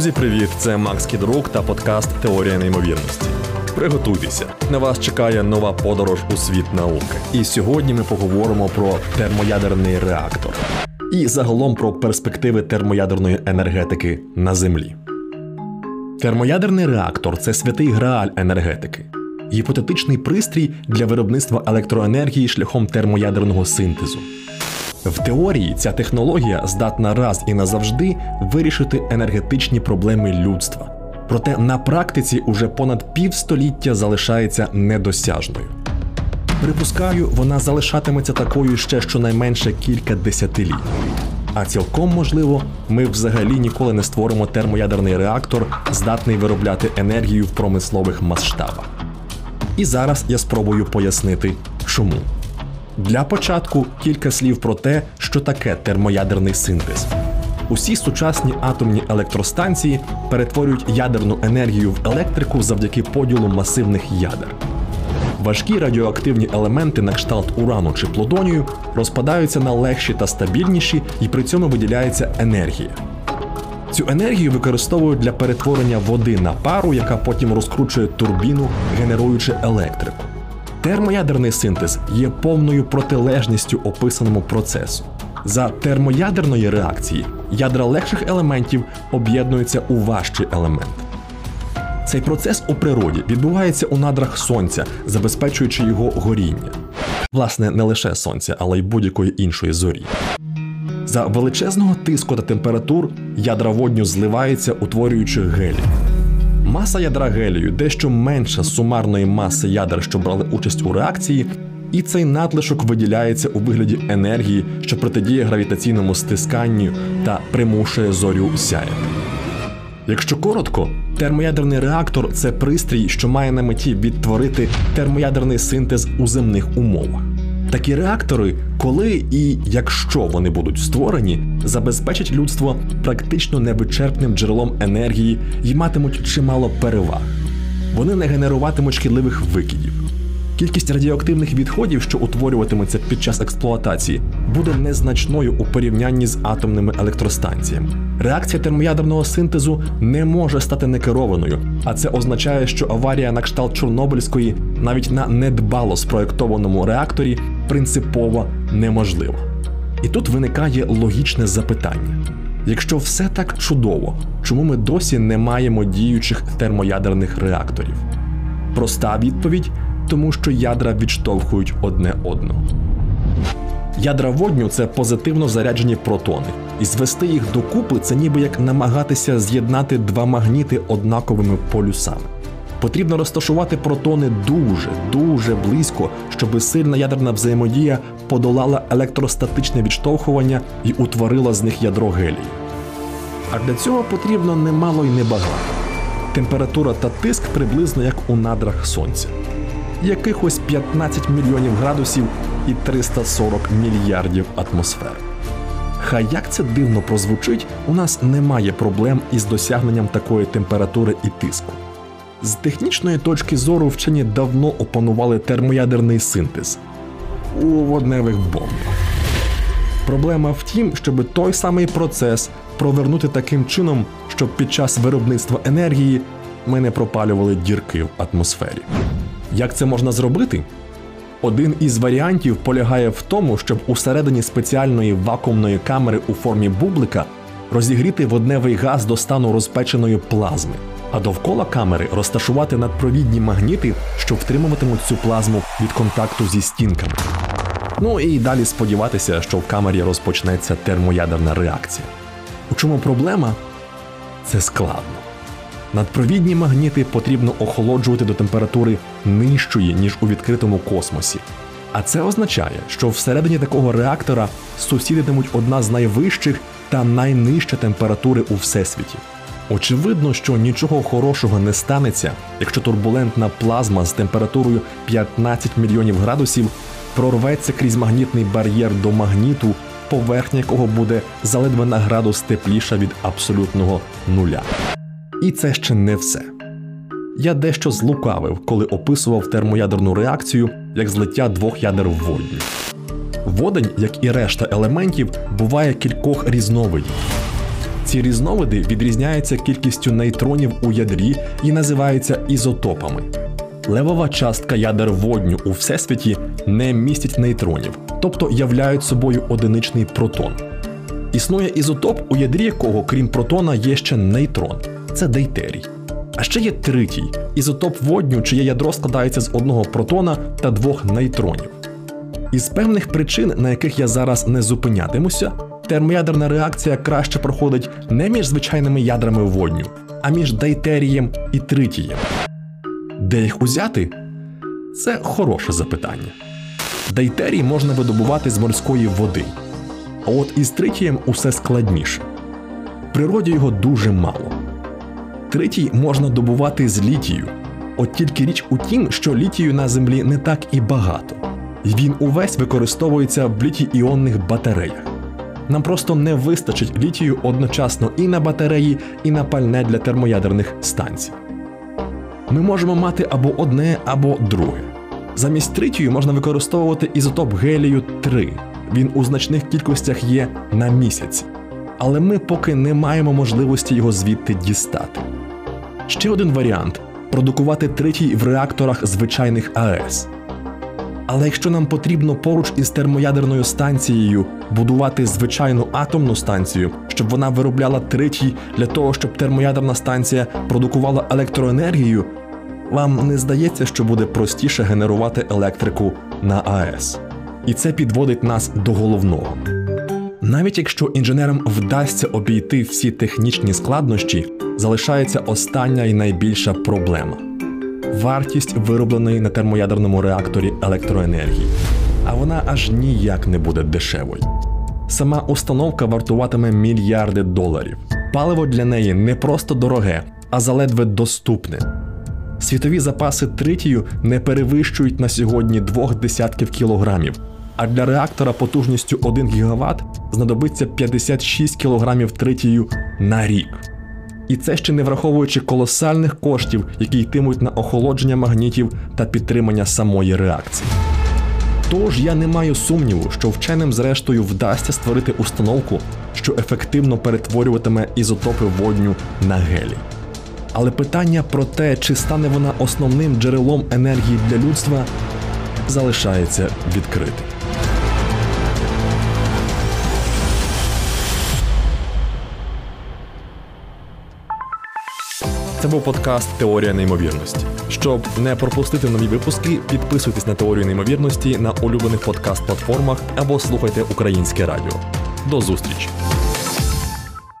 Друзі, привіт! Це Макс Кідрук та подкаст Теорія неймовірності. Приготуйтеся, на вас чекає нова подорож у світ науки. І сьогодні ми поговоримо про термоядерний реактор і загалом про перспективи термоядерної енергетики на Землі. Термоядерний реактор це святий грааль енергетики, гіпотетичний пристрій для виробництва електроенергії шляхом термоядерного синтезу. В теорії ця технологія здатна раз і назавжди вирішити енергетичні проблеми людства. Проте на практиці уже понад півстоліття залишається недосяжною. Припускаю, вона залишатиметься такою ще щонайменше кілька десятиліть. А цілком можливо, ми взагалі ніколи не створимо термоядерний реактор, здатний виробляти енергію в промислових масштабах. І зараз я спробую пояснити, чому. Для початку кілька слів про те, що таке термоядерний синтез. Усі сучасні атомні електростанції перетворюють ядерну енергію в електрику завдяки поділу масивних ядер. Важкі радіоактивні елементи на кшталт урану чи плутонію розпадаються на легші та стабільніші, і при цьому виділяється енергія. Цю енергію використовують для перетворення води на пару, яка потім розкручує турбіну, генеруючи електрику. Термоядерний синтез є повною протилежністю описаному процесу. За термоядерної реакції ядра легших елементів об'єднуються у важчий елемент. Цей процес у природі відбувається у надрах сонця, забезпечуючи його горіння. Власне, не лише сонця, але й будь-якої іншої зорі. За величезного тиску та температур ядра водню зливаються, утворюючи гелій. Маса ядра гелію дещо менша сумарної маси ядер, що брали участь у реакції, і цей надлишок виділяється у вигляді енергії, що протидіє гравітаційному стисканню та примушує зорю сяяти. Якщо коротко, термоядерний реактор це пристрій, що має на меті відтворити термоядерний синтез у земних умовах. Такі реактори, коли і якщо вони будуть створені, забезпечать людство практично невичерпним джерелом енергії і матимуть чимало переваг. Вони не генеруватимуть шкідливих викидів. Кількість радіоактивних відходів, що утворюватимуться під час експлуатації, буде незначною у порівнянні з атомними електростанціями. Реакція термоядерного синтезу не може стати некерованою, а це означає, що аварія на кшталт Чорнобильської навіть на недбало спроєктованому реакторі принципово неможлива. І тут виникає логічне запитання: якщо все так чудово, чому ми досі не маємо діючих термоядерних реакторів? Проста відповідь тому що ядра відштовхують одне одного. Ядра водню це позитивно заряджені протони, і звести їх докупи це ніби як намагатися з'єднати два магніти однаковими полюсами. Потрібно розташувати протони дуже, дуже близько, щоб сильна ядерна взаємодія подолала електростатичне відштовхування і утворила з них ядро гелію. А для цього потрібно немало й небагато. Температура та тиск приблизно як у надрах сонця якихось 15 мільйонів градусів і 340 мільярдів атмосфер. Хай як це дивно прозвучить, у нас немає проблем із досягненням такої температури і тиску. З технічної точки зору вчені давно опанували термоядерний синтез у водневих бомбах. Проблема в тім, щоб той самий процес провернути таким чином, щоб під час виробництва енергії ми не пропалювали дірки в атмосфері. Як це можна зробити? Один із варіантів полягає в тому, щоб усередині спеціальної вакуумної камери у формі бублика розігріти водневий газ до стану розпеченої плазми, а довкола камери розташувати надпровідні магніти, що втримуватимуть цю плазму від контакту зі стінками. Ну і далі сподіватися, що в камері розпочнеться термоядерна реакція. У чому проблема? Це складно. Надпровідні магніти потрібно охолоджувати до температури нижчої, ніж у відкритому космосі. А це означає, що всередині такого реактора сусідитимуть одна з найвищих та найнижча температури у всесвіті. Очевидно, що нічого хорошого не станеться, якщо турбулентна плазма з температурою 15 мільйонів градусів прорветься крізь магнітний бар'єр до магніту, поверхня якого буде заледве на градус тепліша від абсолютного нуля. І це ще не все. Я дещо злукавив, коли описував термоядерну реакцію як злиття двох ядер в водні. Водень, як і решта елементів, буває кількох різновидів. Ці різновиди відрізняються кількістю нейтронів у ядрі і називаються ізотопами. Левова частка ядер водню у всесвіті не містять нейтронів, тобто являють собою одиничний протон. Існує ізотоп, у ядрі якого, крім протона, є ще нейтрон це дейтерій. А ще є третій ізотоп водню, чиє ядро складається з одного протона та двох нейтронів. Із певних причин, на яких я зараз не зупинятимуся, термоядерна реакція краще проходить не між звичайними ядрами водню, а між дейтерієм і тритієм. Де їх узяти? Це хороше запитання. Дейтерій можна видобувати з морської води. А от із тритієм усе складніше. В природі його дуже мало. Тритій можна добувати з літію. От тільки річ у тім, що літію на землі не так і багато. Він увесь використовується в літій-іонних батареях. Нам просто не вистачить літію одночасно і на батареї, і на пальне для термоядерних станцій. Ми можемо мати або одне, або друге. Замість тритію можна використовувати ізотоп гелію 3. Він у значних кількостях є на місяці. Але ми поки не маємо можливості його звідти дістати. Ще один варіант продукувати тритій в реакторах звичайних АЕС. Але якщо нам потрібно поруч із термоядерною станцією будувати звичайну атомну станцію, щоб вона виробляла тритій для того, щоб термоядерна станція продукувала електроенергію, вам не здається, що буде простіше генерувати електрику на АЕС. І це підводить нас до головного. Навіть якщо інженерам вдасться обійти всі технічні складнощі, залишається остання і найбільша проблема вартість виробленої на термоядерному реакторі електроенергії. А вона аж ніяк не буде дешевою. Сама установка вартуватиме мільярди доларів. Паливо для неї не просто дороге, а заледве доступне. Світові запаси тритію не перевищують на сьогодні двох десятків кілограмів, а для реактора потужністю 1 ГВт знадобиться 56 кілограмів тритію на рік. І це ще не враховуючи колосальних коштів, які йтимуть на охолодження магнітів та підтримання самої реакції. Тож я не маю сумніву, що вченим зрештою вдасться створити установку, що ефективно перетворюватиме ізотопи водню на гелій. Але питання про те, чи стане вона основним джерелом енергії для людства, залишається відкритим. Це був подкаст Теорія неймовірності. Щоб не пропустити нові випуски, підписуйтесь на теорію неймовірності на улюблених подкаст-платформах або слухайте українське радіо. До зустрічі!